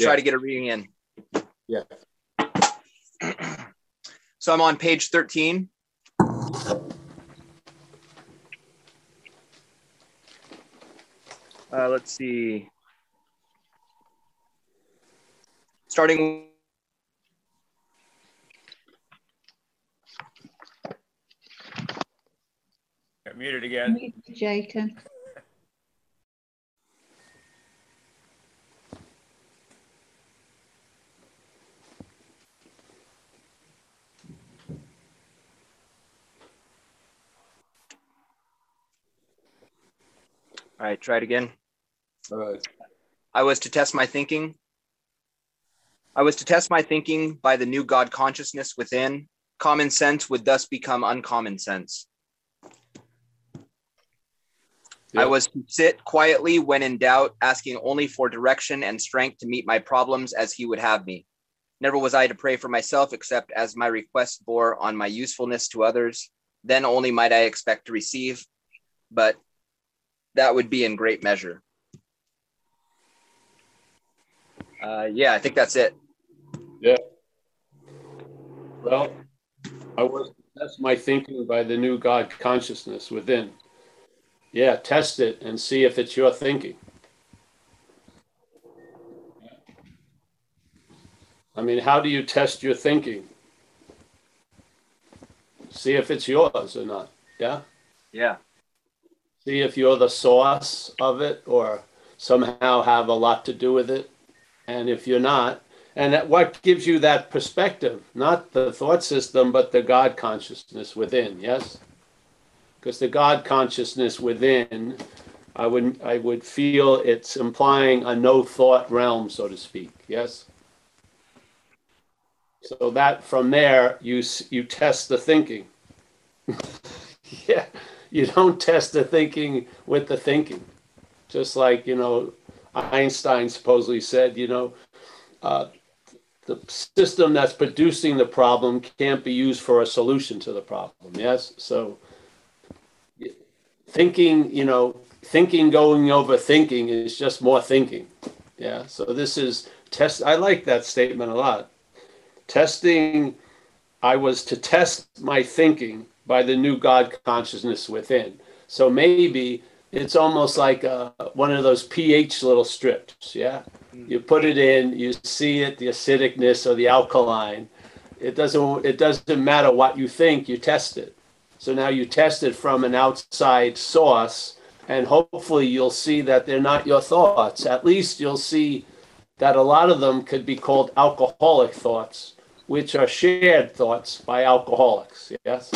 yeah. try to get a reading in. Yeah. So I'm on page 13. Uh, let's see. Starting Got muted again. Jacob. All right, try it again. All right. I was to test my thinking. I was to test my thinking by the new God consciousness within. Common sense would thus become uncommon sense. I was to sit quietly when in doubt, asking only for direction and strength to meet my problems as he would have me. Never was I to pray for myself except as my request bore on my usefulness to others. Then only might I expect to receive, but that would be in great measure. Uh, yeah, I think that's it. Yeah. Well, I was that's my thinking by the new God consciousness within. Yeah, test it and see if it's your thinking. I mean, how do you test your thinking? See if it's yours or not. Yeah. Yeah. See if you're the source of it or somehow have a lot to do with it. And if you're not, and what gives you that perspective? Not the thought system, but the God consciousness within, yes? Because the God consciousness within, I would, I would feel it's implying a no thought realm, so to speak, yes? So that from there, you, you test the thinking. yeah, you don't test the thinking with the thinking. Just like, you know, Einstein supposedly said, you know, uh, the system that's producing the problem can't be used for a solution to the problem. Yes. So thinking, you know, thinking going over thinking is just more thinking. Yeah. So this is test. I like that statement a lot. Testing, I was to test my thinking by the new God consciousness within. So maybe it's almost like uh one of those pH little strips. Yeah. You put it in, you see it, the acidicness or the alkaline. It doesn't it doesn't matter what you think, you test it. So now you test it from an outside source and hopefully you'll see that they're not your thoughts. At least you'll see that a lot of them could be called alcoholic thoughts, which are shared thoughts by alcoholics. Yes.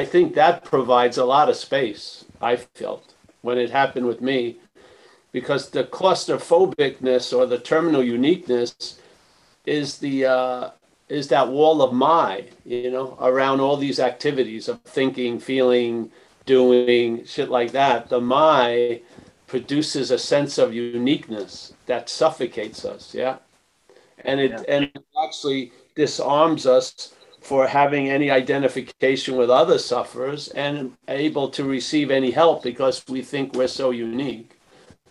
I think that provides a lot of space, I felt, when it happened with me because the claustrophobicness or the terminal uniqueness is the uh, is that wall of my you know around all these activities of thinking feeling doing shit like that the my produces a sense of uniqueness that suffocates us yeah and it Yeah. and it actually disarms us for having any identification with other sufferers and able to receive any help because we think we're so unique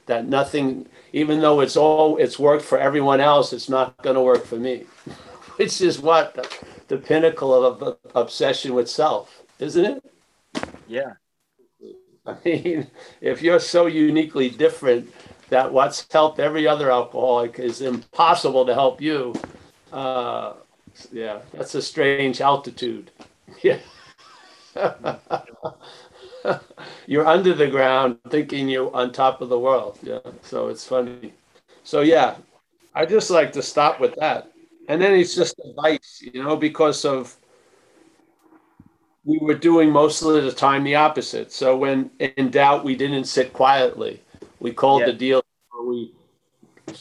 that nothing even though it's all it's worked for everyone else it's not going to work for me which is what the, the pinnacle of, of obsession with self isn't it Yeah. i mean if you're so uniquely different that what's helped every other alcoholic is impossible to help you uh, yeah that's a strange altitude yeah you're under the ground thinking you're on top of the world. Yeah. So it's funny. So yeah, I just like to stop with that. And then it's just advice, you know, because of we were doing most of the time the opposite. So when in doubt, we didn't sit quietly. We called Yeah. the deal or we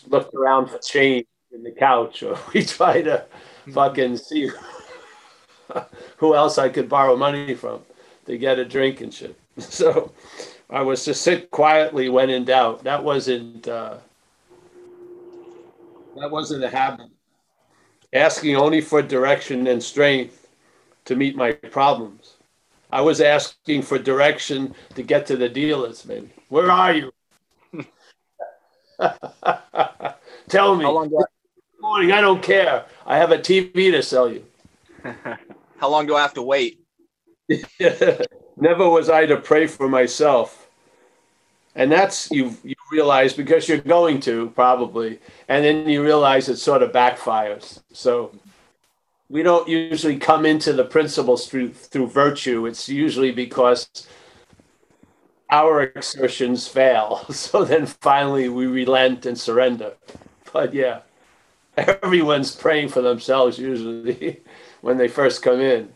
looked around for change in the couch or we tried to fucking see who else I could borrow money from to get a drink and shit. So I was to sit quietly when in doubt. That wasn't uh, that wasn't a habit. Asking only for direction and strength to meet my problems. I was asking for direction to get to the dealers, maybe. Where are you? Tell me. How long do I, Morning, I don't care. I have a TV to sell you. how long do I have to wait? Never was I to pray for myself. And that's you you realize because you're going to probably, and then you realize it sort of backfires. So we don't usually come into the principles through through virtue. It's usually because our exertions fail. So then finally we relent and surrender. But yeah, everyone's praying for themselves usually when they first come in.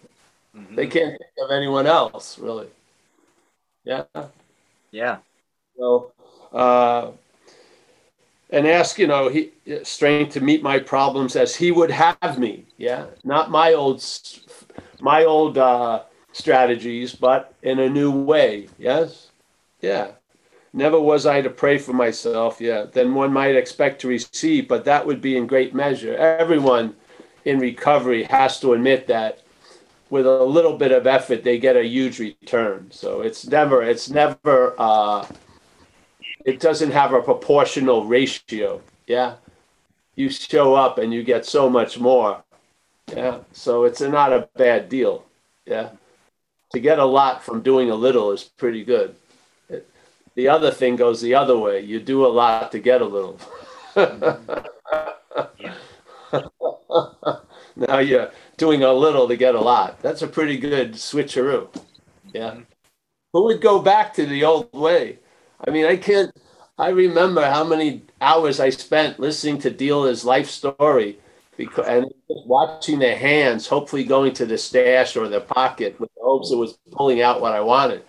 They can't think of anyone else really. Yeah. Yeah. So, uh, and ask, you know, he strength to meet my problems as he would have me. Yeah, not my old, my old uh, strategies, but in a new way. Yes, yeah. Never was I to pray for myself. Yeah, then one might expect to receive, but that would be in great measure. Everyone in recovery has to admit that with a little bit of effort, they get a huge return. So it's never, it's never. Uh, it doesn't have a proportional ratio. Yeah. You show up and you get so much more. Yeah. So it's not a bad deal. Yeah. To get a lot from doing a little is pretty good. The other thing goes the other way. You do a lot to get a little. now you're doing a little to get a lot. That's a pretty good switcheroo. Yeah. Mm-hmm. Who would go back to the old way? I mean, I can't. I remember how many hours I spent listening to dealer's life story, because and watching their hands, hopefully going to the stash or their pocket with the hopes it was pulling out what I wanted,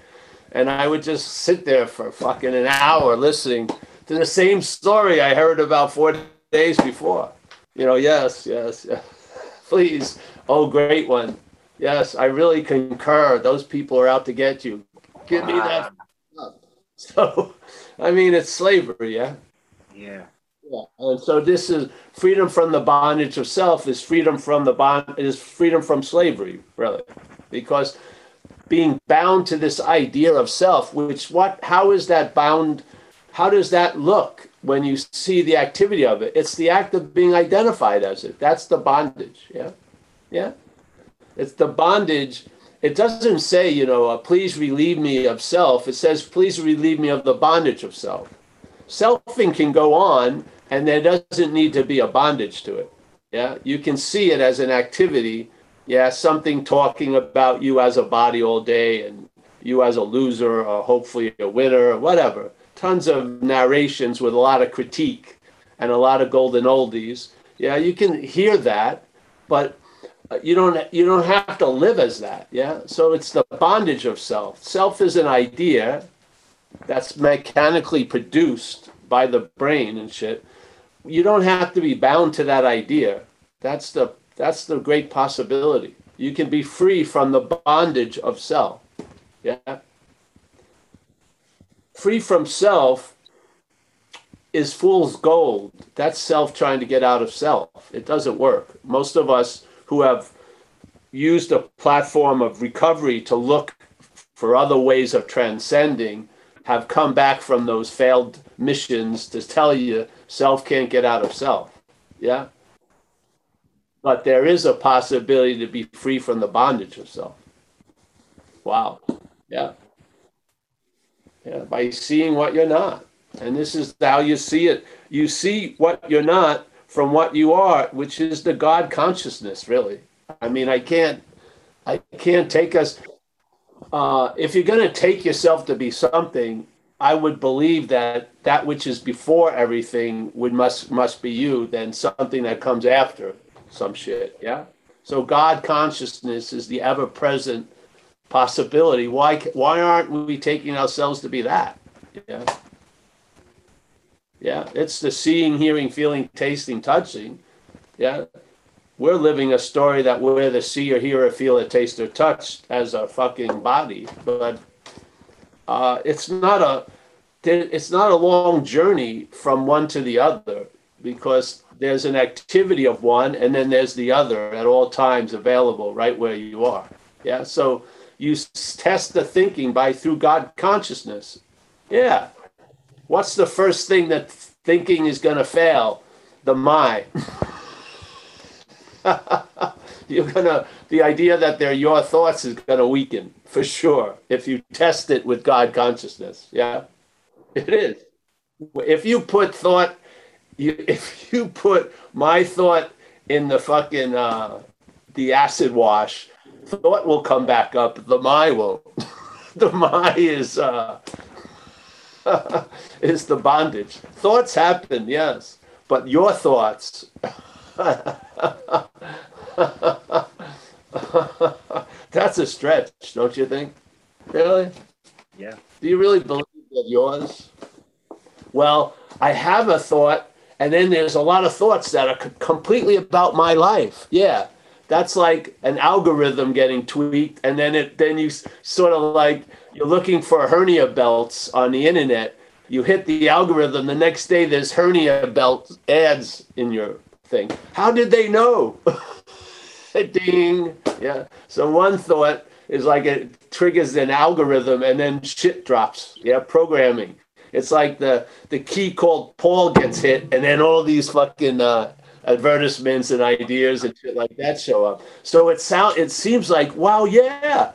and I would just sit there for fucking an hour listening to the same story I heard about four days before. You know, yes, yes, yes. please, oh, great one. Yes, I really concur. Those people are out to get you. Give me that. So, I mean, it's slavery, yeah. Yeah. Yeah, and so this is freedom from the bondage of self is freedom from the bond is freedom from slavery, really, because being bound to this idea of self, which what how is that bound? How does that look when you see the activity of it? It's the act of being identified as it. That's the bondage. Yeah, yeah. It's the bondage. It doesn't say, you know, uh, please relieve me of self. It says, please relieve me of the bondage of self selfing can go on and there doesn't need to be a bondage to it yeah you can see it as an activity yeah something talking about you as a body all day and you as a loser or hopefully a winner or whatever. Tons of narrations with a lot of critique and a lot of golden oldies. Yeah you can hear that but you don't you don't have to live as that yeah? So it's the bondage of self. Self is an idea that's mechanically produced by the brain and shit. You don't have to be bound to that idea. That's the that's the great possibility. You can be free from the bondage of self. Yeah. Free from self is fool's gold. That's self trying to get out of self. It doesn't work. Most of us who have used a platform of recovery to look for other ways of transcending have come back from those failed missions to tell you self can't get out of self. Yeah. But there is a possibility to be free from the bondage of self. Wow. Yeah. Yeah. By seeing what you're not. And this is how you see it. You see what you're not from what you are, which is the God consciousness, really. I mean, I can't I can't take us uh, if you're going to take yourself to be something, I would believe that that which is before everything would must must be you than something that comes after some shit. Yeah. So God consciousness is the ever present possibility. Why why aren't we taking ourselves to be that? Yeah. Yeah. It's the seeing, hearing, feeling, tasting, touching. Yeah we're living a story that we're the see or hear or feel or taste or touch as a fucking body but uh, it's not a it's not a long journey from one to the other because there's an activity of one and then there's the other at all times available right where you are yeah so you test the thinking by through god consciousness yeah what's the first thing that thinking is going to fail the my. You're gonna the idea that they're your thoughts is gonna weaken for sure if you test it with God consciousness. Yeah, it is. If you put thought, you if you put my thought in the fucking uh, the acid wash, thought will come back up. The my will. the my is uh, is the bondage. Thoughts happen, yes, but your thoughts. That's a stretch, don't you think? Really? Yeah. Do you really believe that yours? Well, I have a thought, and then there's a lot of thoughts that are completely about my life. Yeah. That's like an algorithm getting tweaked, and then it then you sort of like you're looking for hernia belts on the internet. You hit the algorithm, the next day there's hernia belt ads in your thing. How did they know? Ding. Yeah. So one thought is like it triggers an algorithm and then shit drops. Yeah. Programming. It's like the the key called Paul gets hit and then all these fucking uh, advertisements and ideas and shit like that show up. So it sound it seems like wow yeah.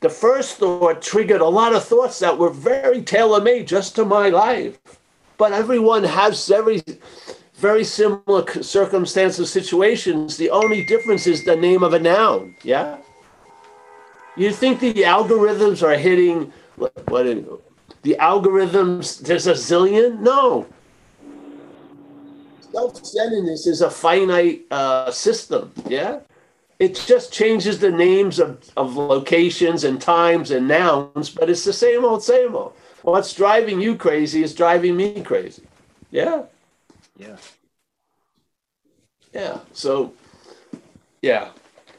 The first thought triggered a lot of thoughts that were very tailor made just to my life. But everyone has very very similar circumstances, situations. The only difference is the name of a noun. Yeah. You think the algorithms are hitting what? The algorithms? There's a zillion. No. Self-centeredness is a finite uh, system. Yeah. It just changes the names of, of locations and times and nouns, but it's the same old, same old. What's driving you crazy is driving me crazy. Yeah. Yeah. Yeah. So, yeah,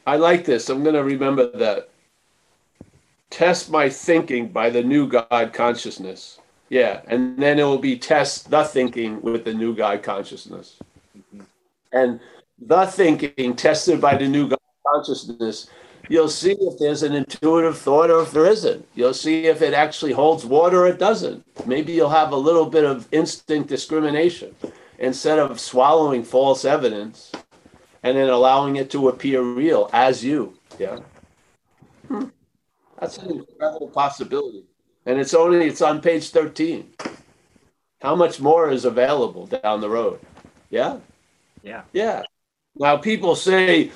I like this. I'm going to remember that. Test my thinking by the new God consciousness. Yeah. And then it will be test the thinking with the new God consciousness. And the thinking tested by the new God consciousness, you'll see if there's an intuitive thought or if there isn't. You'll see if it actually holds water or it doesn't. Maybe you'll have a little bit of instinct discrimination instead of swallowing false evidence and then allowing it to appear real as you. Yeah. Hmm. That's an incredible possibility. And it's only it's on page 13. How much more is available down the road? Yeah? Yeah. Yeah. Now people say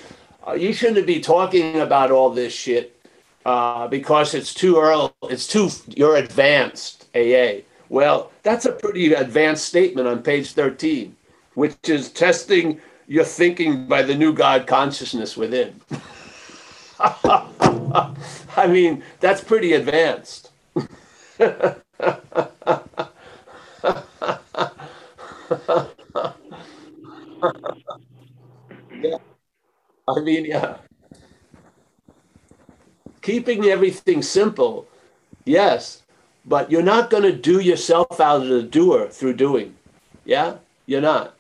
uh, you shouldn't be talking about all this shit uh, because it's too early. It's too you're advanced AA. Well, that's a pretty advanced statement on page 13, which is testing your thinking by the new God consciousness within. I mean, that's pretty advanced. yeah. I mean, yeah. Keeping everything simple, yes, but you're not going to do yourself out of the doer through doing. Yeah, you're not.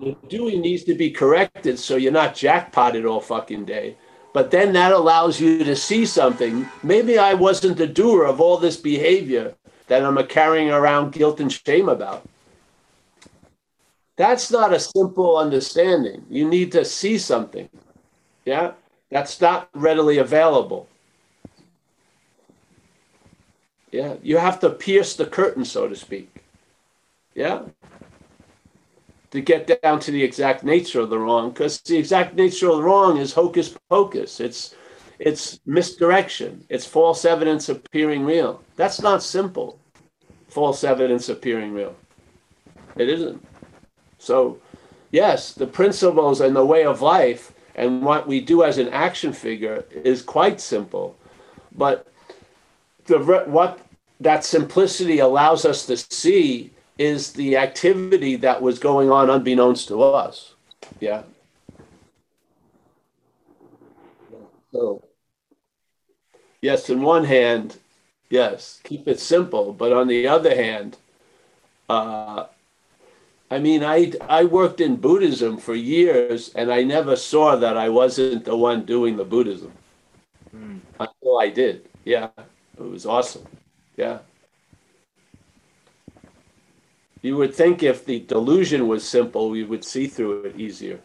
The doing needs to be corrected so you're not jackpotted all fucking day. But then that allows you to see something. Maybe I wasn't the doer of all this behavior that I'm carrying around guilt and shame about. That's not a simple understanding. You need to see something. Yeah? That's not readily available. Yeah? You have to pierce the curtain, so to speak. Yeah? To get down to the exact nature of the wrong, because the exact nature of the wrong is hocus pocus. It's it's misdirection. It's false evidence appearing real. That's not simple. False evidence appearing real. It isn't. So, yes, the principles and the way of life and what we do as an action figure is quite simple, but the what that simplicity allows us to see is the activity that was going on unbeknownst to us. Yeah. So, yes, in one hand, yes, keep it simple, but on the other hand, uh, I mean, I I worked in Buddhism for years, and I never saw that I wasn't the one doing the Buddhism Mm. until I did. Yeah, it was awesome. Yeah. You would think if the delusion was simple, we would see through it easier.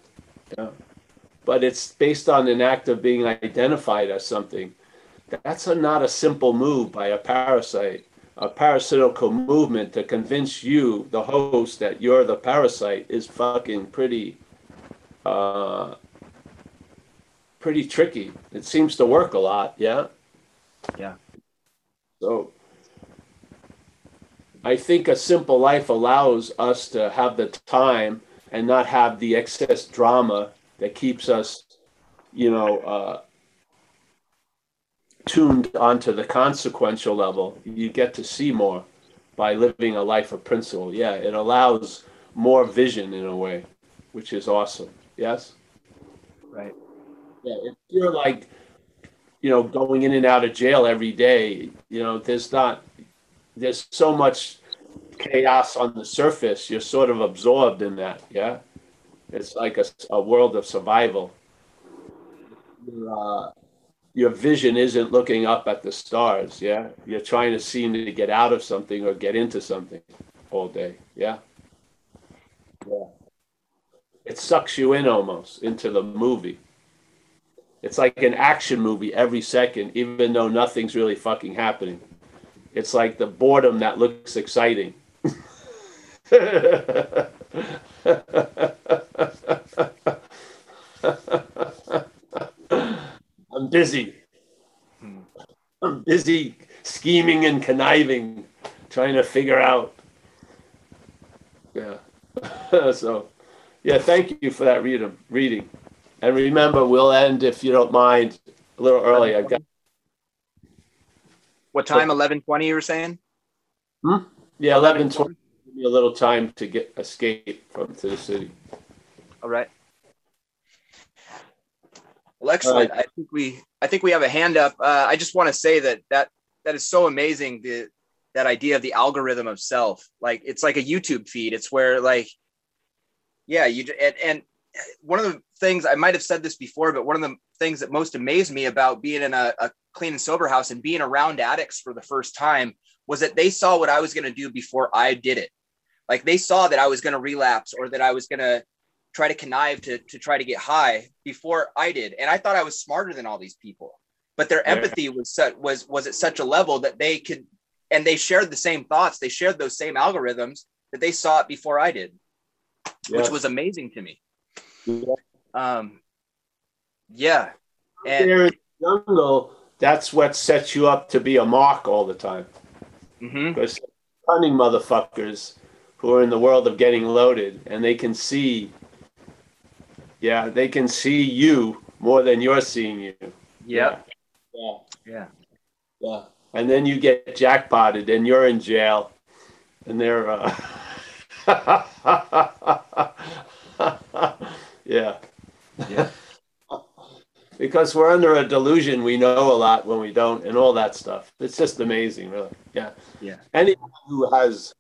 Yeah. But it's based on an act of being identified as something. That's a, not a simple move by a parasite. A parasitical movement to convince you, the host, that you're the parasite is fucking pretty, uh, pretty tricky. It seems to work a lot, yeah? Yeah. So I think a simple life allows us to have the time and not have the excess drama that keeps us, you know, uh, tuned onto the consequential level. You get to see more by living a life of principle. Yeah, it allows more vision in a way, which is awesome. Yes? Right. Yeah, if you're like, you know, going in and out of jail every day, you know, there's not, there's so much chaos on the surface. You're sort of absorbed in that. Yeah. It's like a, a world of survival. Uh, your vision isn't looking up at the stars. Yeah. You're trying to seem to get out of something or get into something all day. Yeah. Yeah. It sucks you in almost into the movie. It's like an action movie every second, even though nothing's really fucking happening. It's like the boredom that looks exciting. I'm busy. I'm busy scheming and conniving, trying to figure out. Yeah. so, yeah, thank you for that read- reading. And remember, we'll end, if you don't mind, a little early. I've got, What time? Eleven twenty. You were saying? Hmm? yeah, eleven twenty. give me a little time to get escape from to the city. All right. Well, excellent. I think we I think we have a hand up. Uh, I just want to say that that that is so amazing. The that idea of the algorithm of self, like it's like a YouTube feed. It's where like, yeah, you and, and one of the things I might have said this before, but one of the things that most amazed me about being in a, a clean and sober house and being around addicts for the first time was that they saw what I was going to do before I did it. Like they saw that I was going to relapse or that I was going to try to connive to, to try to get high before I did. And I thought I was smarter than all these people, but their Yeah. empathy was set, was, was at such a level that they could, and they shared the same thoughts. They shared those same algorithms that they saw it before I did, which was amazing to me. Yeah. Um, yeah. And there in the jungle, that's what sets you up to be a mark all the time. mhm. Because cunning motherfuckers who are in the world of getting loaded and they can see, yeah, they can see you more than you're seeing you. yeah. Yeah. Yeah. Yeah. And then you get jackpotted and you're in jail and they're, uh, yeah. Yeah. Because we're under a delusion we know a lot when we don't and all that stuff. It's just amazing really. Yeah. Yeah. anyone who has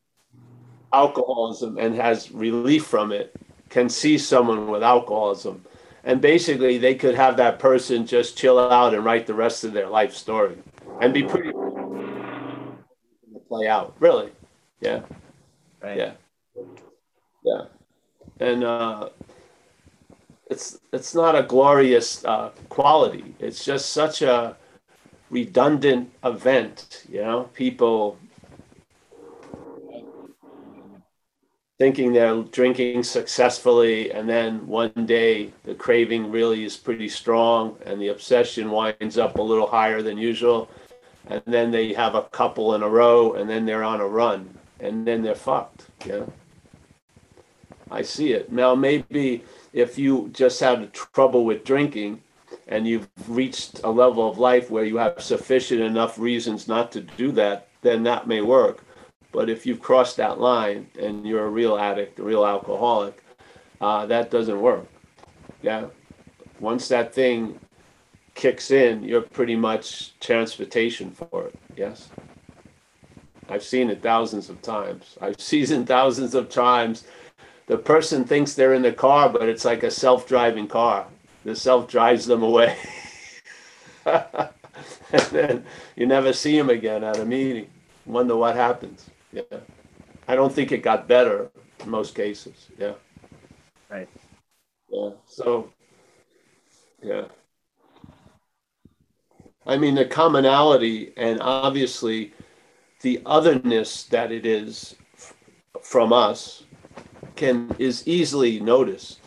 alcoholism and has relief from it can see someone with alcoholism. And basically they could have that person just chill out and write the rest of their life story and be pretty play out really. Yeah. Right. yeah. Yeah. And uh it's it's not a glorious uh, quality. It's just such a redundant event, you know. People thinking they're drinking successfully, and then one day the craving really is pretty strong, and the obsession winds up a little higher than usual, and then they have a couple in a row, and then they're on a run, and then they're fucked. You know. I see it now. Maybe if you just had trouble with drinking and you've reached a level of life where you have sufficient enough reasons not to do that, then that may work. But if you've crossed that line and you're a real addict, a real alcoholic, uh, that doesn't work. Yeah. Once that thing kicks in, you're pretty much transportation for it. Yes. I've seen it thousands of times. I've seasoned thousands of times the person thinks they're in the car, but it's like a self-driving car. The self drives them away, and then you never see them again at a meeting. Wonder what happens. Yeah, I don't think it got better in most cases. Yeah. Right. Yeah. So, yeah. I mean, the commonality and obviously the otherness that it is f- from us can is easily noticed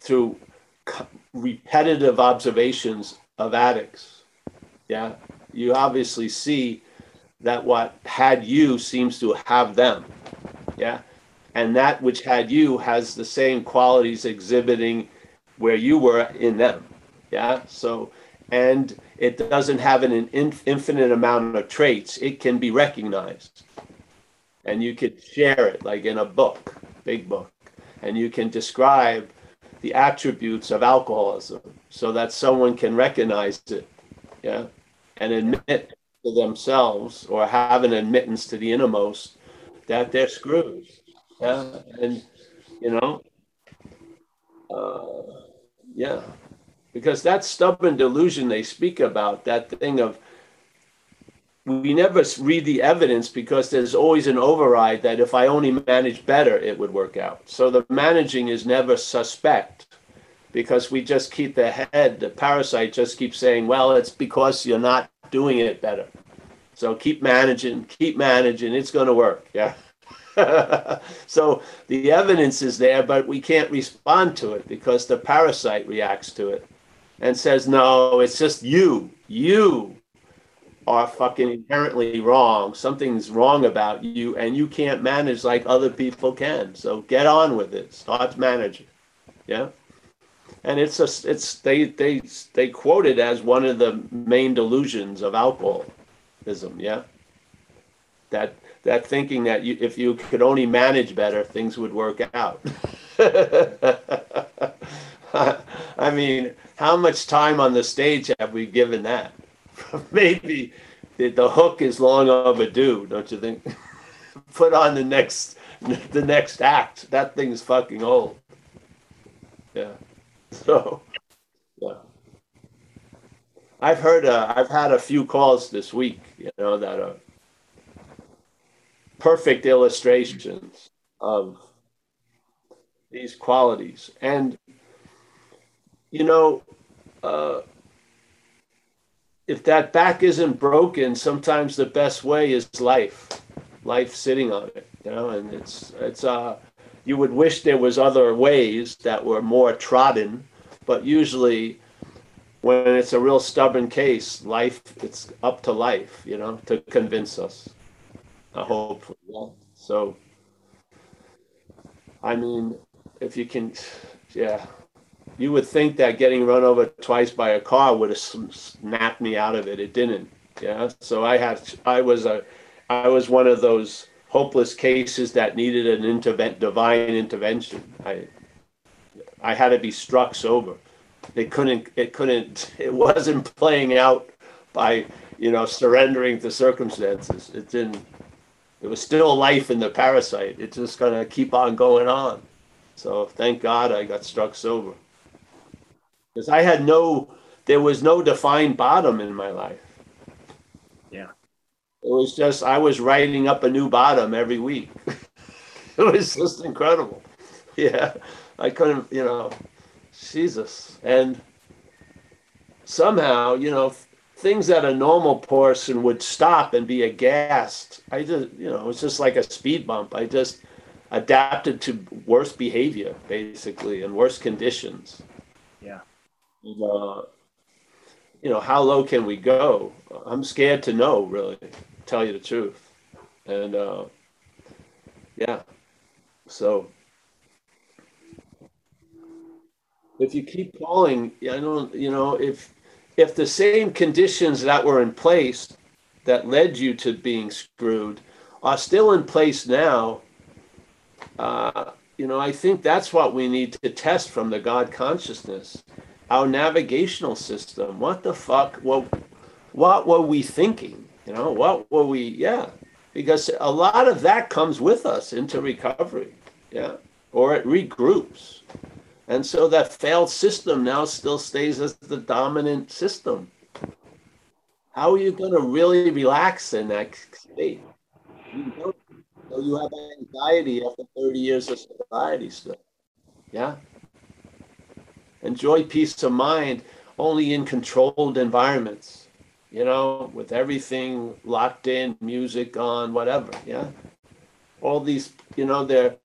through repetitive observations of addicts. Yeah, you obviously see that what had you seems to have them. Yeah, and that which had you has the same qualities exhibiting where you were in them. Yeah, so and it doesn't have an infinite amount of traits. It can be recognized, and you could share it like in a book, big book, and you can describe the attributes of alcoholism so that someone can recognize it, yeah, and admit to themselves or have an admittance to the innermost that they're screwed, yeah, and you know, uh, yeah, because that stubborn delusion they speak about, that thing of we never read the evidence because there's always an override that if I only manage better, it would work out. So the managing is never suspect because we just keep the head, the parasite just keeps saying, well, it's because you're not doing it better. So keep managing, keep managing, it's going to work. Yeah. so the evidence is there, but we can't respond to it because the parasite reacts to it and says, no, it's just you. You are fucking inherently wrong. Something's wrong about you, and you can't manage like other people can. So get on with it. Start managing. Yeah. And it's a, it's they they they quote it as one of the main delusions of alcoholism. Yeah. That that thinking that you, if you could only manage better, things would work out. I mean, how much time on the stage have we given that? Maybe the, hook is long overdue, don't you think? Put on the next the next act. That thing's fucking old. Yeah. So, yeah. I've heard. Uh, I've had a few calls this week. You know that are perfect illustrations of these qualities, and you know, uh, if that back isn't broken, sometimes the best way is life, life sitting on it, you know, and it's, it's, uh, you would wish there was other ways that were more trodden, but usually when it's a real stubborn case, life, it's up to life, you know, to convince us, I hope. So, I mean, if you can, yeah, you would think that getting run over twice by a car would have snapped me out of it. It didn't. Yeah. So I had, I was a, I was one of those hopeless cases that needed an intervent, divine intervention. I, I had to be struck sober. It couldn't, it couldn't, it wasn't playing out by, you know, surrendering to circumstances. It didn't, it was still life in the parasite. It's just going to keep on going on. So thank God I got struck sober because I had no, there was no defined bottom in my life. Yeah. It was just, I was writing up a new bottom every week. it was just incredible. Yeah. I couldn't, you know, Jesus. And somehow, you know, things that a normal person would stop and be aghast. I just, you know, it's just like a speed bump. I just adapted to worse behavior, basically, and worse conditions. Yeah uh, you know, how low can we go? I'm scared to know, really, tell you the truth. And uh, yeah, so if you keep calling, I don't, you know, if if the same conditions that were in place that led you to being screwed are still in place now, uh, you know, I think that's what we need to test from the God consciousness our navigational system. What the fuck? What, what were we thinking? You know, what were we? Yeah, because a lot of that comes with us into recovery. Yeah, or it regroups. And so that failed system now still stays as the dominant system. How are you going to really relax in that state? You don't. So you have anxiety after 30 years of sobriety still. Yeah. Enjoy peace of mind only in controlled environments, you know, with everything locked in, music on, whatever. Yeah. All these, you know, they're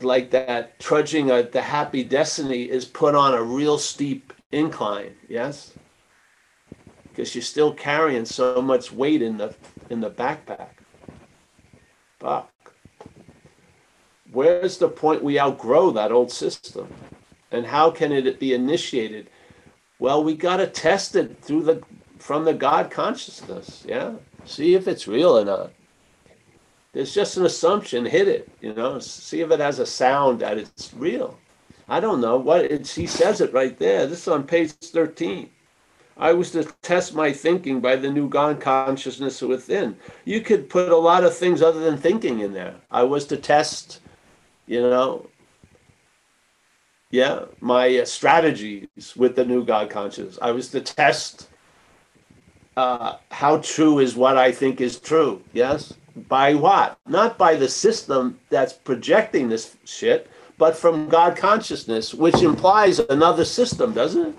like that trudging a, the happy destiny is put on a real steep incline. Yes. Because you're still carrying so much weight in the in the backpack. Fuck. Where's the point we outgrow that old system? And how can it be initiated? Well, we got to test it through the from the God consciousness. Yeah. See if it's real or not. It's just an assumption, hit it, you know, see if it has a sound that it's real. I don't know what he says it right there. This is on page 13. I was to test my thinking by the new God consciousness within. You could put a lot of things other than thinking in there. I was to test, you know, yeah, my uh, strategies with the new God consciousness. I was to test uh, how true is what I think is true. Yes, by what? Not by the system that's projecting this shit, but from God consciousness, which implies another system, doesn't it?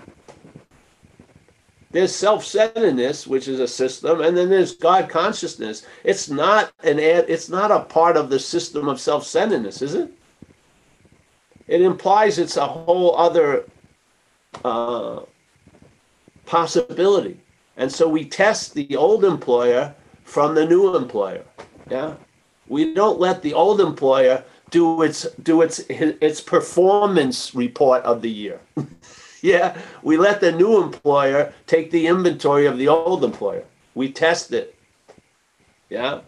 There's self-centeredness, which is a system, and then there's God consciousness. It's not an it's not a part of the system of self-centeredness, is it? It implies it's a whole other uh, possibility. And so we test the old employer from the new employer. Yeah. We don't let the old employer do its do its its performance report of the year. yeah, we let the new employer take the inventory of the old employer. We test it. Yeah.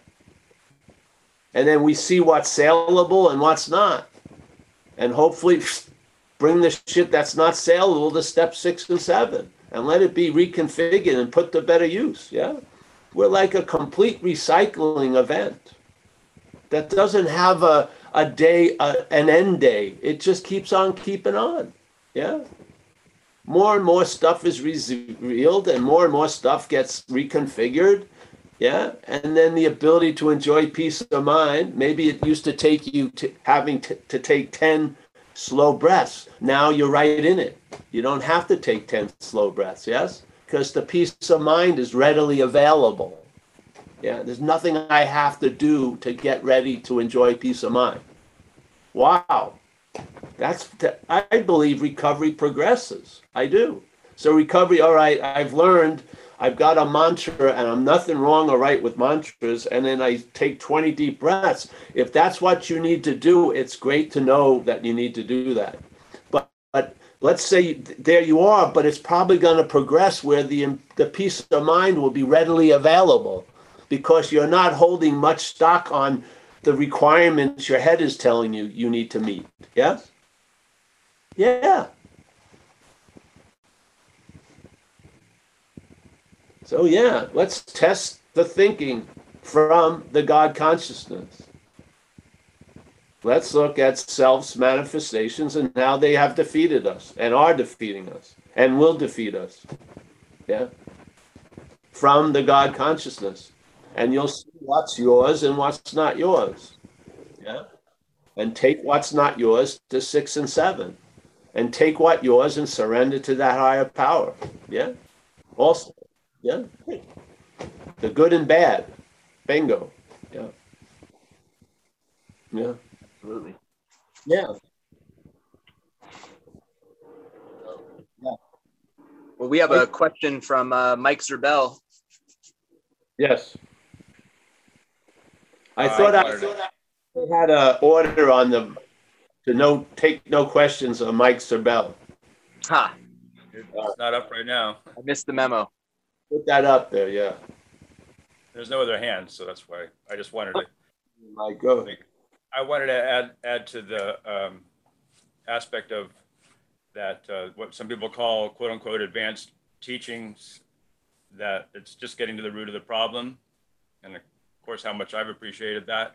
And then we see what's saleable and what's not. And hopefully bring the shit that's not saleable to step six and seven and let it be reconfigured and put to better use. Yeah. We're like a complete recycling event that doesn't have a, a day, a, an end day. It just keeps on keeping on. Yeah more and more stuff is revealed and more and more stuff gets reconfigured yeah and then the ability to enjoy peace of mind. Maybe it used to take you to having to, to take 10 slow breaths. Now you're right in it. You don't have to take 10 slow breaths yes? Because the peace of mind is readily available. Yeah there's nothing i have to do to get ready to enjoy peace of mind. Wow. That's I believe recovery progresses. I do. So recovery, all right, I've learned I've got a mantra and I'm nothing wrong or right with mantras. And then I take 20 deep breaths. If that's what you need to do, it's great to know that you need to do that. But, but let's say there you are, but it's probably going to progress where the, the peace of mind will be readily available because you're not holding much stock on the requirements your head is telling you you need to meet. Yes? Yeah. So, yeah, let's test the thinking from the God consciousness. Let's look at self's manifestations and how they have defeated us and are defeating us and will defeat us. Yeah. From the God consciousness. And you'll see what's yours and what's not yours. Yeah. And take what's not yours to six and seven and take what yours and surrender to that higher power. Yeah. Also, yeah. The good and bad. Bingo. Yeah. Yeah. Absolutely. Yeah. Yeah. Well, we have a question from uh, Mike Zerbel. Yes. I uh, thought I, I thought I had an order on the to no take no questions on Mike Zerbel. Ha. It's not up right now. I missed the memo. Put that up there, yeah. There's no other hand, so that's why I just wanted to. My God. I wanted to add add to the um, aspect of that uh, what some people call quote unquote advanced teachings that it's just getting to the root of the problem and of course how much i've appreciated that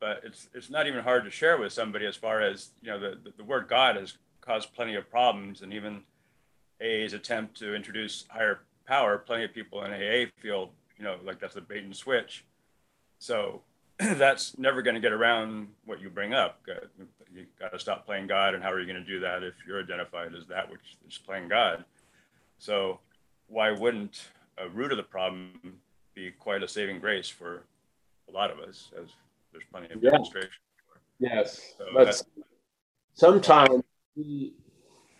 but it's it's not even hard to share with somebody as far as you know the, the word God has caused plenty of problems and even AA's attempt to introduce higher power, plenty of people in AA feel you know like that's a bait and switch. So that's never going to get around what you bring up. You got to stop playing God, and how are you going to do that if you're identified as that which is playing God? So, why wouldn't a root of the problem be quite a saving grace for a lot of us, as there's plenty of Yeah. demonstration. Yes, So but sometimes we,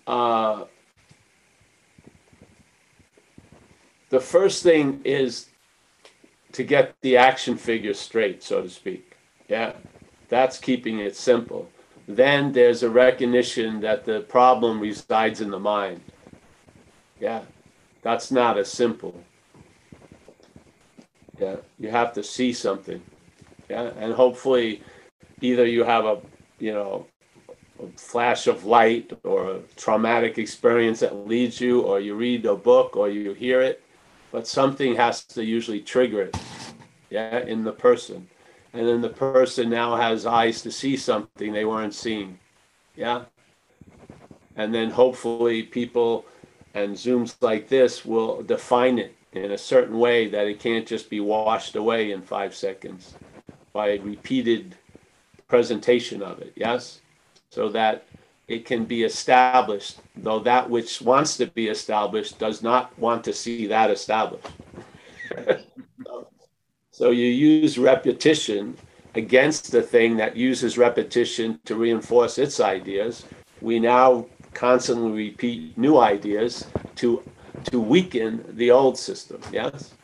uh, the first thing is to get the action figure straight, so to speak. Yeah, that's keeping it simple. Then there's a recognition that the problem resides in the mind. Yeah, that's not as simple. Yeah, you have to see something. Yeah, and hopefully either you have a you know a flash of light or a traumatic experience that leads you or you read a book or you hear it but something has to usually trigger it yeah in the person and then the person now has eyes to see something they weren't seeing yeah and then hopefully people and zooms like this will define it in a certain way that it can't just be washed away in five seconds by a repeated presentation of it, yes? So that it can be established, though that which wants to be established does not want to see that established. so you use repetition against the thing that uses repetition to reinforce its ideas. We now constantly repeat new ideas to to weaken the old system, yes?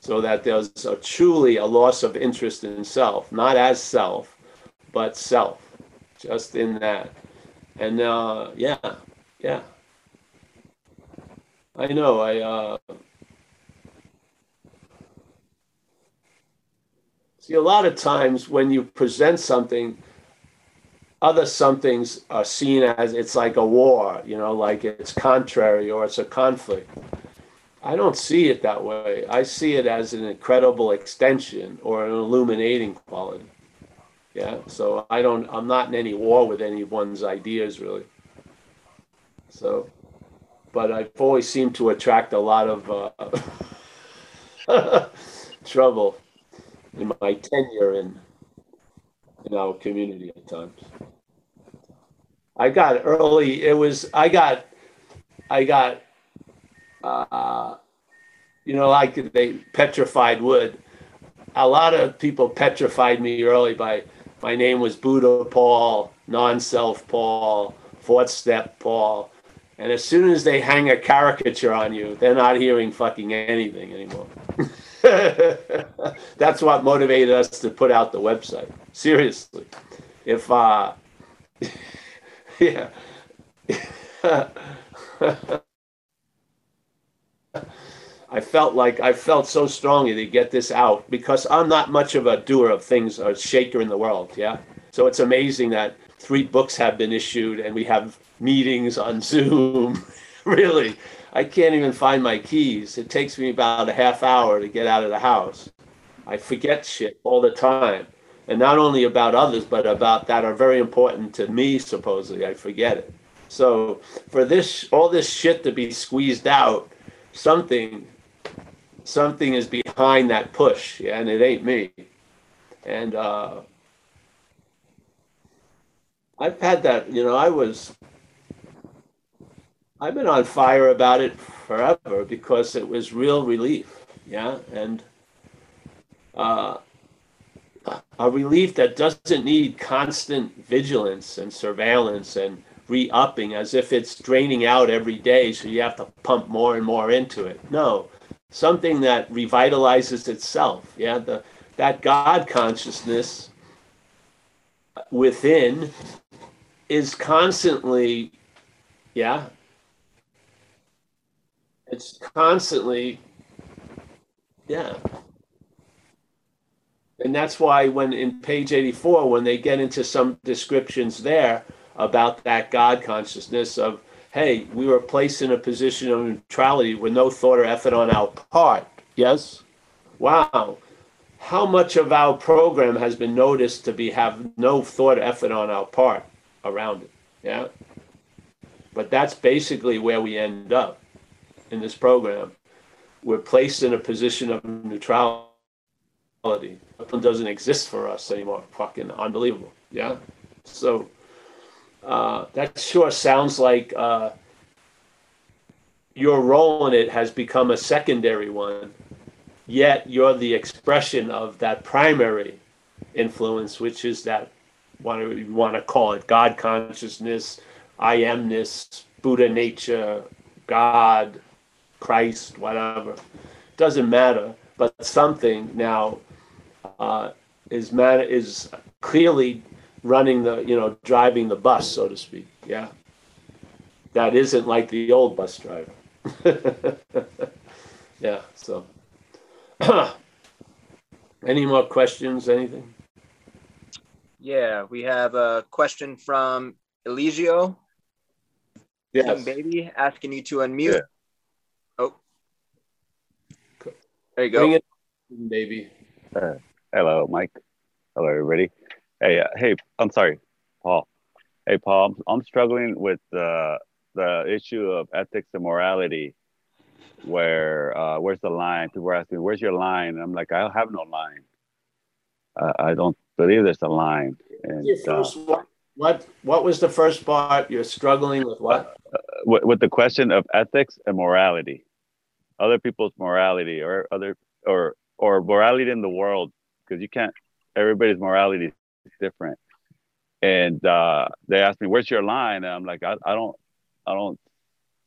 So that there's a, truly a loss of interest in self, not as self, but self, just in that. And uh, yeah, yeah. I know. I uh, see a lot of times when you present something, other somethings are seen as it's like a war, you know, like it's contrary or it's a conflict. I don't see it that way. I see it as an incredible extension or an illuminating quality. Yeah. So I don't, I'm not in any war with anyone's ideas really. So, but I've always seemed to attract a lot of uh, trouble in my tenure in in our community at times. I got early. It was I got I got uh, you know like they petrified wood. A lot of people petrified me early by my name was Buddha Paul, non-self Paul, fourth step Paul. And as soon as they hang a caricature on you, they're not hearing fucking anything anymore. That's what motivated us to put out the website. Seriously. If uh yeah. I felt like I felt so strongly to get this out because I'm not much of a doer of things, a shaker in the world. Yeah. So it's amazing that three books have been issued and we have meetings on Zoom. really, I can't even find my keys. It takes me about a half hour to get out of the house. I forget shit all the time. And not only about others, but about that are very important to me, supposedly. I forget it. So for this, all this shit to be squeezed out, something, something is behind that push, and it ain't me. And uh, I've had that, you know, I was, I've been on fire about it forever because it was real relief, yeah, and uh, a relief that doesn't need constant vigilance and surveillance and re-upping as if it's draining out every day so you have to pump more and more into it no something that revitalizes itself yeah the that god consciousness within is constantly yeah it's constantly yeah. And that's why when in page 84 when they get into some descriptions there about that god consciousness of hey we were placed in a position of neutrality with no thought or effort on our part yes wow how much of our program has been noticed to be have no thought or effort on our part around it yeah but that's basically where we end up in this program we're placed in a position of neutrality. It doesn't exist for us anymore. Fucking unbelievable. Yeah. So uh, that sure sounds like uh, your role in it has become a secondary one, yet you're the expression of that primary influence, which is that what do you want to call it God consciousness, I amness, Buddha nature, God, Christ, whatever. Doesn't matter, but something now uh, is man is clearly running the you know driving the bus, so to speak. Yeah, that isn't like the old bus driver. yeah. So, any more questions? Anything? Yeah, we have a question from Eligio. Yes. Baby asking you to unmute. Yeah. Oh. There you go. Bring it, in, baby. Uh, hello, Mike. Hello, everybody. Hey, uh, hey, I'm sorry, Paul. Hey, Paul, I'm, I'm struggling with the the issue of ethics and morality. Where uh, where's the line? People are asking, "Where's your line?" And I'm like, I have no line. Uh, I don't believe there's a line. And uh. What what was the first part? You're struggling with what? with, with the question of ethics and morality, other people's morality, or other or or morality in the world, because you can't. Everybody's morality is different. And uh, they asked me, "Where's your line?" And I'm like, I, I don't, I don't,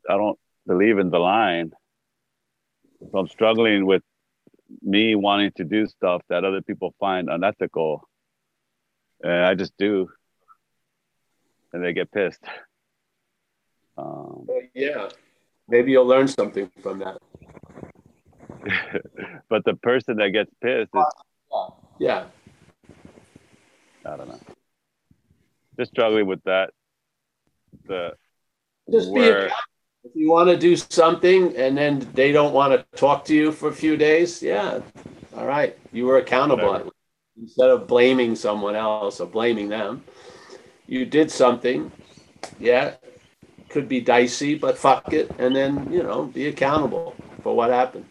I don't believe in the line. So I'm struggling with me wanting to do stuff that other people find unethical, and I just do, and they get pissed. Um, Yeah. Maybe you'll learn something from that. but the person that gets pissed is Yeah. I don't know. Just struggling with that. The Just be Where- accountable. If you want to do something and then they don't want to talk to you for a few days, yeah. All right. You were accountable. Whatever. Instead of blaming someone else or blaming them, you did something. Yeah. Could be dicey, but fuck it. And then, you know, be accountable for what happened.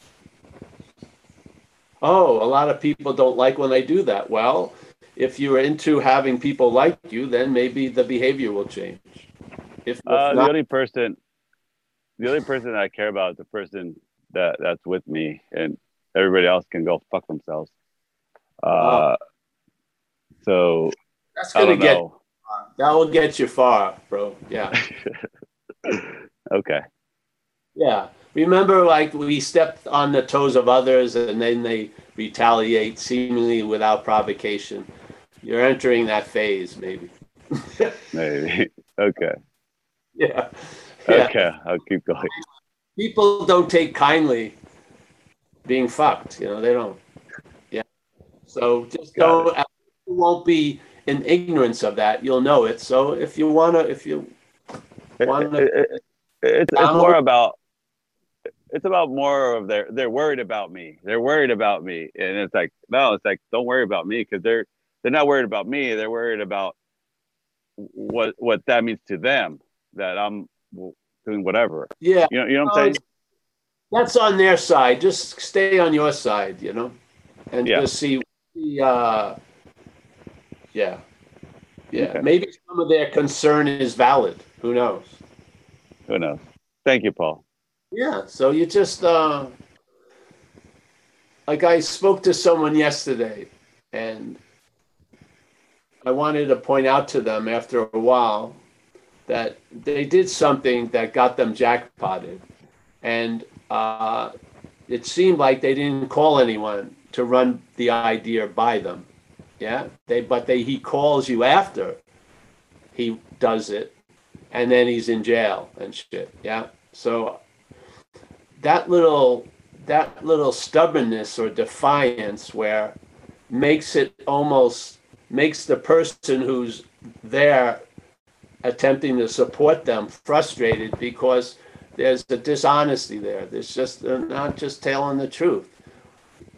Oh, a lot of people don't like when they do that. Well, if you're into having people like you, then maybe the behavior will change. If, uh, the only person the only person that I care about is the person that that's with me and everybody else can go fuck themselves. Uh so that's gonna get know. that will get you far, bro. Yeah, okay. yeah. Remember, like we stepped on the toes of others, and then they retaliate seemingly without provocation. You're entering that phase, maybe. Maybe. Okay. Yeah. Yeah. Okay. I'll keep going. People don't take kindly being fucked. You know, they don't. Yeah. So just Got don't. You won't be in ignorance of that. You'll know it. So if you wanna, if you wanna, it- it- it's, it's more about it's about more of their they're worried about me they're worried about me and it's like no it's like don't worry about me because they're they're not worried about me they're worried about what what that means to them that i'm doing whatever yeah. you know you know what i'm saying That's on their side. Just stay on your side, you know, and Yeah. just see. see, Uh, yeah, yeah. Okay. Maybe some of their concern is valid. Who knows? who knows thank you paul Yeah. So you just uh, like I spoke to someone yesterday, and I wanted to point out to them after a while that they did something that got them jackpotted, and uh, it seemed like they didn't call anyone to run the idea by them. Yeah, they but they he calls you after he does it, and then he's in jail and shit. Yeah, so that little that little stubbornness or defiance where makes it almost makes the person who's there attempting to support them frustrated because there's a dishonesty there. There's just they're not just telling the truth.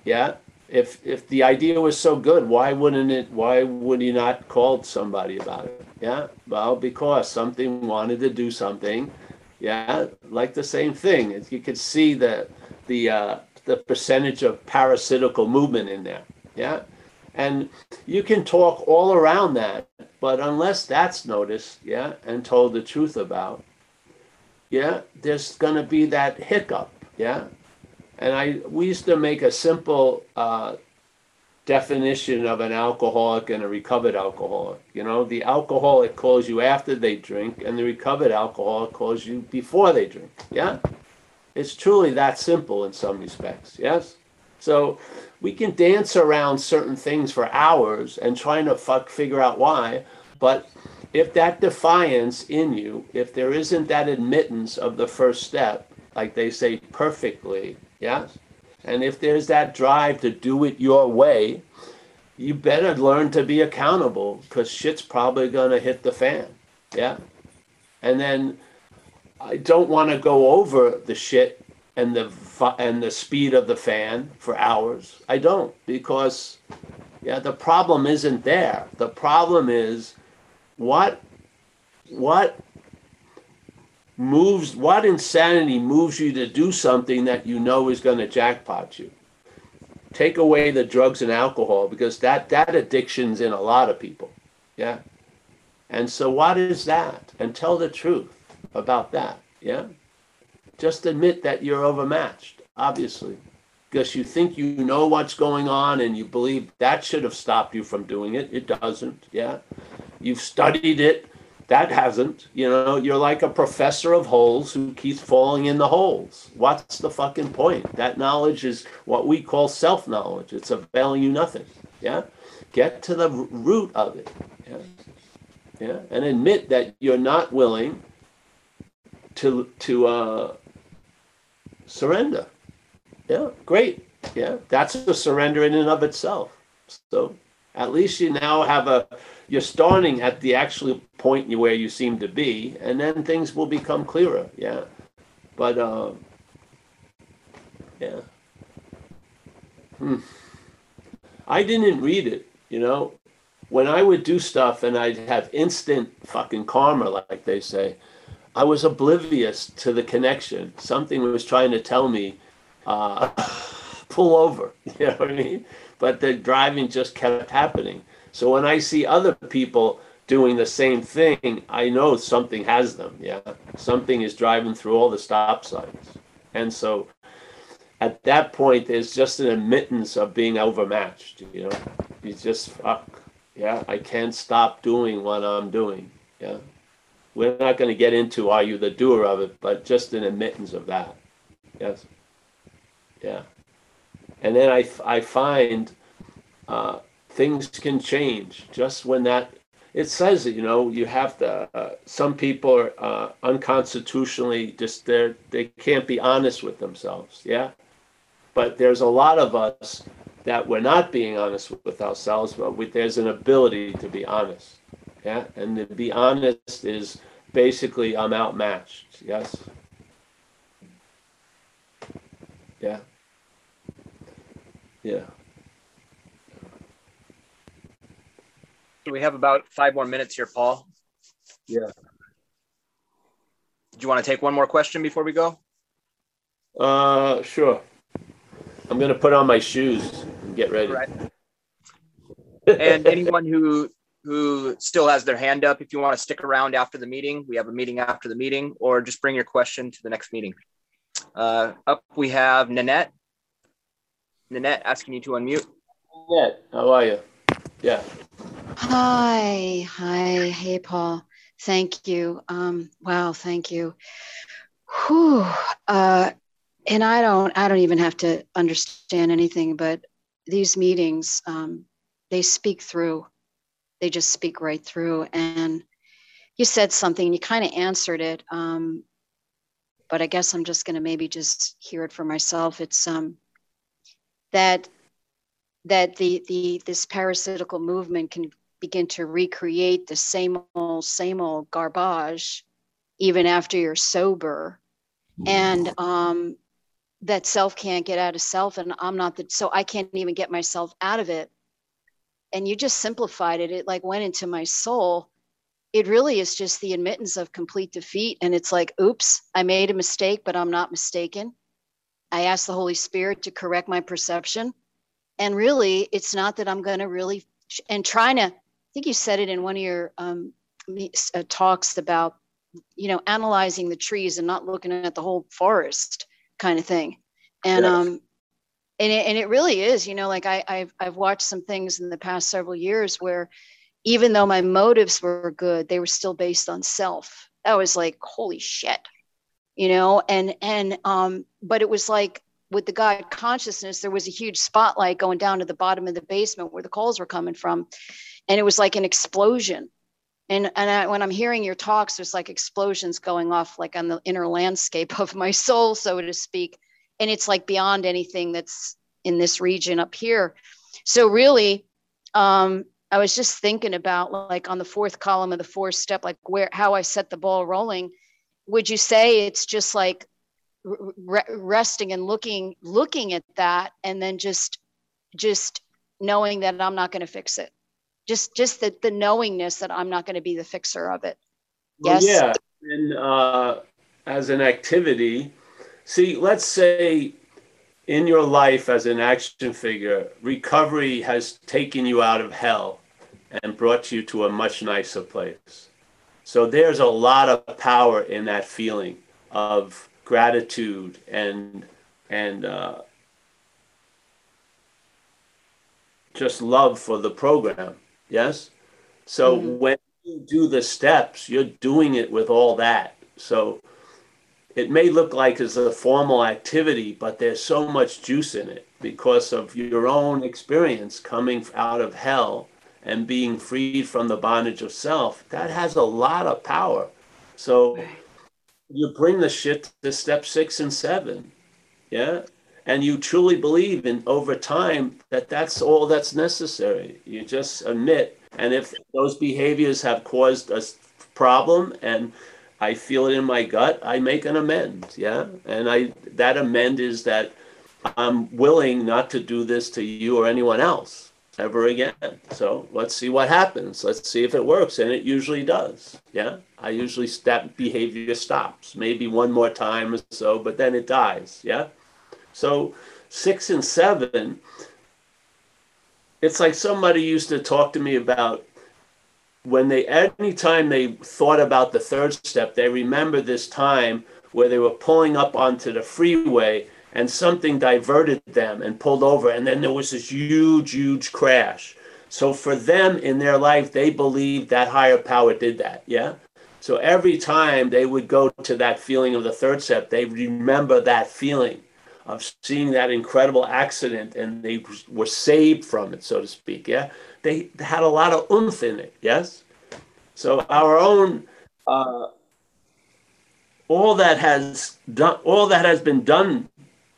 Yeah? If if the idea was so good why wouldn't it why would he not called somebody about it? Yeah? Well because something wanted to do something. Yeah, like the same thing. You could see the the uh, the percentage of parasitical movement in there. Yeah. And you can talk all around that, but unless that's noticed, yeah, and told the truth about, yeah, there's going to be that hiccup, yeah. And I we used to make a simple uh, definition of an alcoholic and a recovered alcoholic. You know, the alcoholic calls you after they drink, and the recovered alcoholic calls you before they drink. Yeah, it's truly that simple in some respects. Yes, so we can dance around certain things for hours and trying to fuck figure out why, but if that defiance in you, if there isn't that admittance of the first step, like they say perfectly, yes, and if there's that drive to do it your way, you better learn to be accountable because shit's probably to hit the fan. Yeah. And then I don't want to go over the shit and the and the speed of the fan for hours. I don't because yeah, the problem isn't there. The problem is what what moves what insanity moves you to do something that you know is going to jackpot you take away the drugs and alcohol because that that addiction's in a lot of people yeah and so what is that and tell the truth about that yeah just admit that you're overmatched obviously because you think you know what's going on and you believe that should have stopped you from doing it it doesn't yeah you've studied it that hasn't. You know, you're like a professor of holes who keeps falling in the holes. What's the fucking point? That knowledge is what we call self knowledge. It's availing you nothing. Yeah? Get to the root of it. Yeah? Yeah? And admit that you're not willing to to uh, surrender. Yeah, great. Yeah, that's a surrender in and of itself. So at least you now have a you're starting at the actual point where you seem to be, and then things will become clearer. Yeah, but uh, yeah, hmm. I didn't read it. You know, when I would do stuff and I'd have instant fucking karma, like they say, I was oblivious to the connection. Something was trying to tell me, uh, pull over. You know what I mean? But the driving just kept happening. So when I see other people doing the same thing, I know something has them. Yeah, something is driving through all the stop signs, and so at that point, there's just an admittance of being overmatched. You know, you just fuck. Yeah, I can't stop doing what I'm doing. Yeah, we're not going to get into are you the doer of it, but just an admittance of that. Yes. Yeah. And then I, I find uh, things can change just when that it says you know you have to uh, some people are uh, unconstitutionally just they they can't be honest with themselves yeah but there's a lot of us that we're not being honest with ourselves but we, there's an ability to be honest yeah and to be honest is basically i'm outmatched yes yeah yeah we have about five more minutes here, Paul. Yeah. Do you want to take one more question before we go? Uh, sure. I'm gonna put on my shoes and get ready. Right. and anyone who who still has their hand up, if you want to stick around after the meeting, we have a meeting after the meeting, or just bring your question to the next meeting. Uh, up we have Nanette. Nanette asking you to unmute. Nanette, how are you? Yeah. Hi, hi, hey, Paul. Thank you. Um, wow, thank you. Whew. Uh, and I don't, I don't even have to understand anything, but these meetings, um, they speak through. They just speak right through. And you said something, you kind of answered it, um, but I guess I'm just going to maybe just hear it for myself. It's um, that that the the this parasitical movement can begin to recreate the same old, same old garbage, even after you're sober. And um, that self can't get out of self, and I'm not the, so I can't even get myself out of it. And you just simplified it. It like went into my soul. It really is just the admittance of complete defeat. And it's like, oops, I made a mistake, but I'm not mistaken. I asked the Holy Spirit to correct my perception and really it's not that i'm going to really and trying to i think you said it in one of your um, uh, talks about you know analyzing the trees and not looking at the whole forest kind of thing and yes. um and it, and it really is you know like I, I've, I've watched some things in the past several years where even though my motives were good they were still based on self. That was like holy shit you know and and um but it was like with the god consciousness there was a huge spotlight going down to the bottom of the basement where the calls were coming from and it was like an explosion. And and I, when i'm hearing your talks there's like explosions going off like on the inner landscape of my soul so to speak and it's like beyond anything that's in this region up here. So really um i was just thinking about like on the fourth column of the fourth step like where how i set the ball rolling. Would you say it's just like re- resting and looking looking at that and then just just knowing that i'm not going to fix it? Just just the, the knowingness that i'm not going to be the fixer of it. Well, yes? yeah. And uh, as an activity See, let's say in your life as an action figure, recovery has taken you out of hell and brought you to a much nicer place. So there's a lot of power in that feeling of gratitude and and uh, just love for the program. Yes. So mm-hmm. when you do the steps, you're doing it with all that. So it may look like it's a formal activity, but there's so much juice in it because of your own experience coming out of hell and being freed from the bondage of self. That has a lot of power. So you bring the shit to step six and seven. Yeah. And you truly believe in over time that that's all that's necessary. You just admit. And if those behaviors have caused a problem and I feel it in my gut, I make an amend. Yeah. And I that amend is that I'm willing not to do this to you or anyone else ever again. So let's see what happens. Let's see if it works. And it usually does. Yeah. I usually that behavior stops. Maybe one more time or so, but then it dies. Yeah. So six and seven, it's like somebody used to talk to me about when they anytime they thought about the third step, they remember this time where they were pulling up onto the freeway and something diverted them and pulled over and then there was this huge huge crash. So for them in their life they believed that higher power did that yeah? So every time they would go to that feeling of the third step they remember that feeling of seeing that incredible accident and they were saved from it so to speak yeah they had a lot of oomph in it. Yes. So our own, uh, all that has done, all that has been done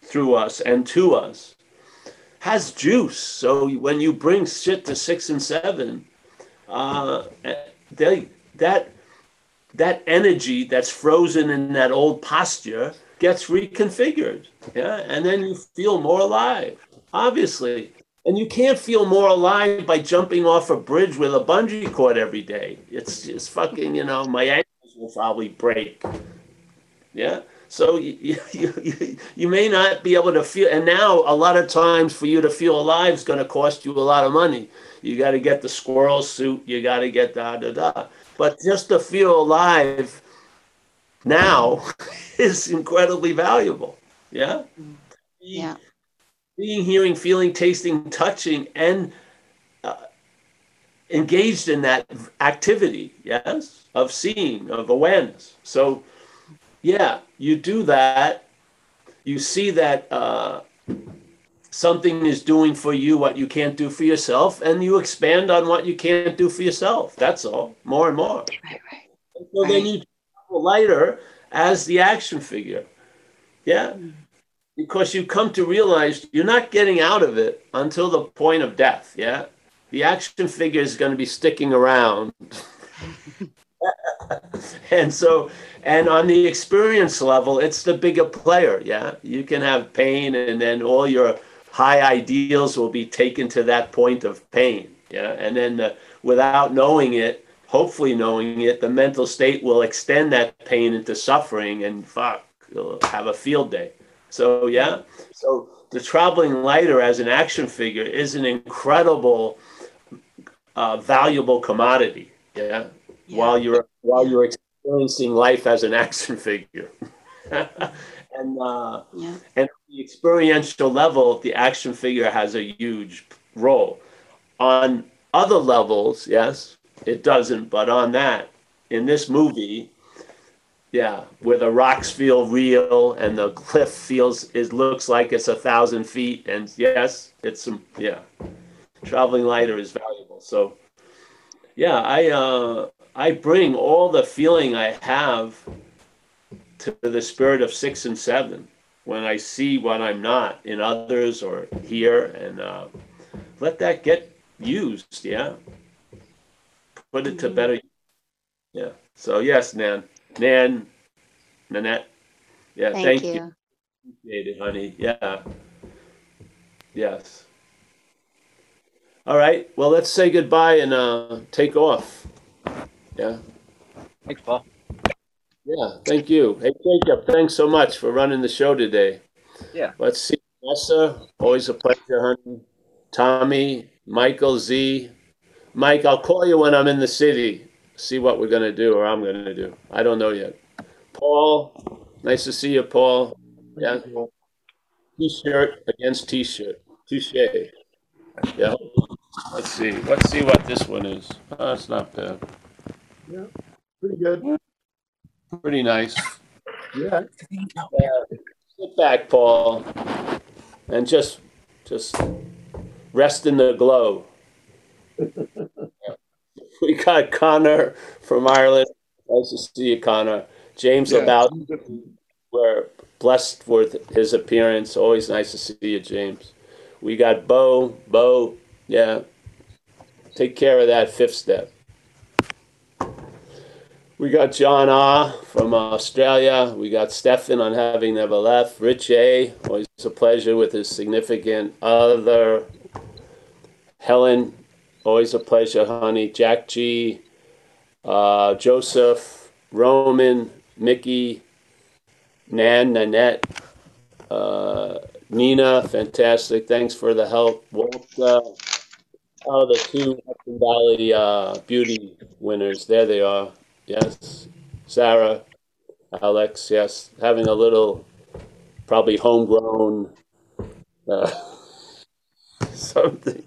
through us and to us, has juice. So when you bring shit to six and seven, uh, they that that energy that's frozen in that old posture gets reconfigured. Yeah, and then you feel more alive. Obviously, and you can't feel more alive by jumping off a bridge with a bungee cord every day. It's just fucking, you know, my ankles will probably break. Yeah. So you, you, you, you may not be able to feel. And now, a lot of times, for you to feel alive is going to cost you a lot of money. You got to get the squirrel suit. You got to get da da da. But just to feel alive now is incredibly valuable. Yeah. Mm. Yeah seeing, hearing, feeling, tasting, touching, and uh, engaged in that activity, yes, of seeing, of awareness. So, yeah, you do that. You see that uh, something is doing for you what you can't do for yourself, and you expand on what you can't do for yourself. That's all, more and more. Right, right. So right. then you lighter as the action figure. Yeah. Mm because you come to realize you're not getting out of it until the point of death. Yeah. The action figure is going to be sticking around. and so, and on the experience level, it's the bigger player. Yeah. You can have pain, and then all your high ideals will be taken to that point of pain. Yeah. And then uh, without knowing it, hopefully knowing it, the mental state will extend that pain into suffering and fuck, you'll have a field day. So yeah, so the traveling lighter as an action figure is an incredible, uh, valuable commodity. Yeah? Yeah. while you're while you're experiencing life as an action figure. and uh, Yeah. and the experiential level, the action figure has a huge role. On other levels, yes, it doesn't, but on that, in this movie, yeah, where the rocks feel real and the cliff feels it looks like it's a thousand feet, and yes, it's some yeah, traveling lighter is valuable. So yeah, I uh, I bring all the feeling I have to the spirit of six and seven when I see what I'm not in others or here, and uh, let that get used. Yeah, put it to Mhm. better. Yeah. So yes, Nan, Nan, Nanette. Yeah. Thank, Thank, you. you. Appreciate it, honey. Yeah. Yes. All right. Well, let's say goodbye and uh, take off. Yeah. Thanks, Paul. Yeah. Thank you. Hey, Jacob, thanks so much for running the show today. Yeah. Let's see. Nessa, always a pleasure, honey. Tommy, Michael, Z. Mike, I'll call you when I'm in the city. See what we're going to do or I'm going to do. I don't know yet. Paul, nice to see you, Paul. Yeah. T-shirt against T-shirt. Touche. Yeah. Let's see. Let's see what this one is. Oh, that's not bad. Yeah, pretty good. Pretty nice. Yeah. Sit back, Paul, and just just rest in the glow. we got Connor from Ireland. Nice to see you, Connor. James Yeah. about we're blessed with his appearance. Always nice to see you, James. We got Bo. Bo, yeah. Take care of that fifth step. We got John Ah from Australia. We got Stefan on Having Never Left. Rich A, always a pleasure with his significant other. Helen, always a pleasure, honey. Jack G, uh, Joseph, Roman, Mickey, Nan, Nanette, uh, Nina, fantastic. Thanks for the help. Walter, oh, the two Hudson Valley uh, beauty winners. There they are. Yes. Sarah, Alex, yes. Having a little, probably homegrown uh, something.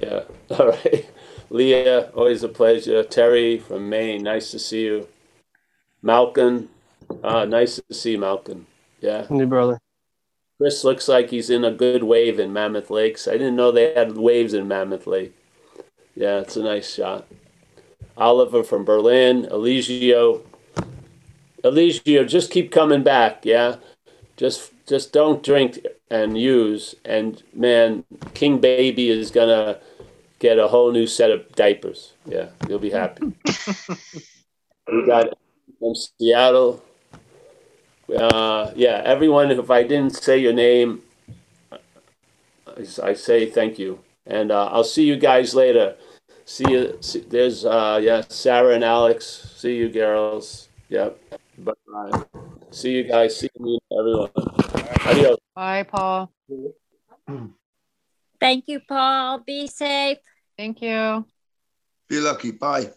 Yeah. All right. Leah, always a pleasure. Terry from Maine, nice to see you. Malcolm, ah, nice to see Malcolm. Yeah. New brother. Chris looks like he's in a good wave in Mammoth Lakes. I didn't know they had waves in Mammoth Lake. Yeah, it's a nice shot. Oliver from Berlin, Eligio. Eligio, just keep coming back, yeah? Just just don't drink and use. And man, King Baby is gonna get a whole new set of diapers. Yeah, you'll be happy. we got from Seattle. Uh, yeah, everyone, if I didn't say your name, I, I say thank you. And uh, I'll see you guys later. See you. See, there's, uh, yeah, Sarah and Alex. See you, girls. Yep. Bye. See you guys. See you, everyone. Adios. Bye, Paul. Thank you, Paul. Be safe. Thank you. Be lucky. Bye.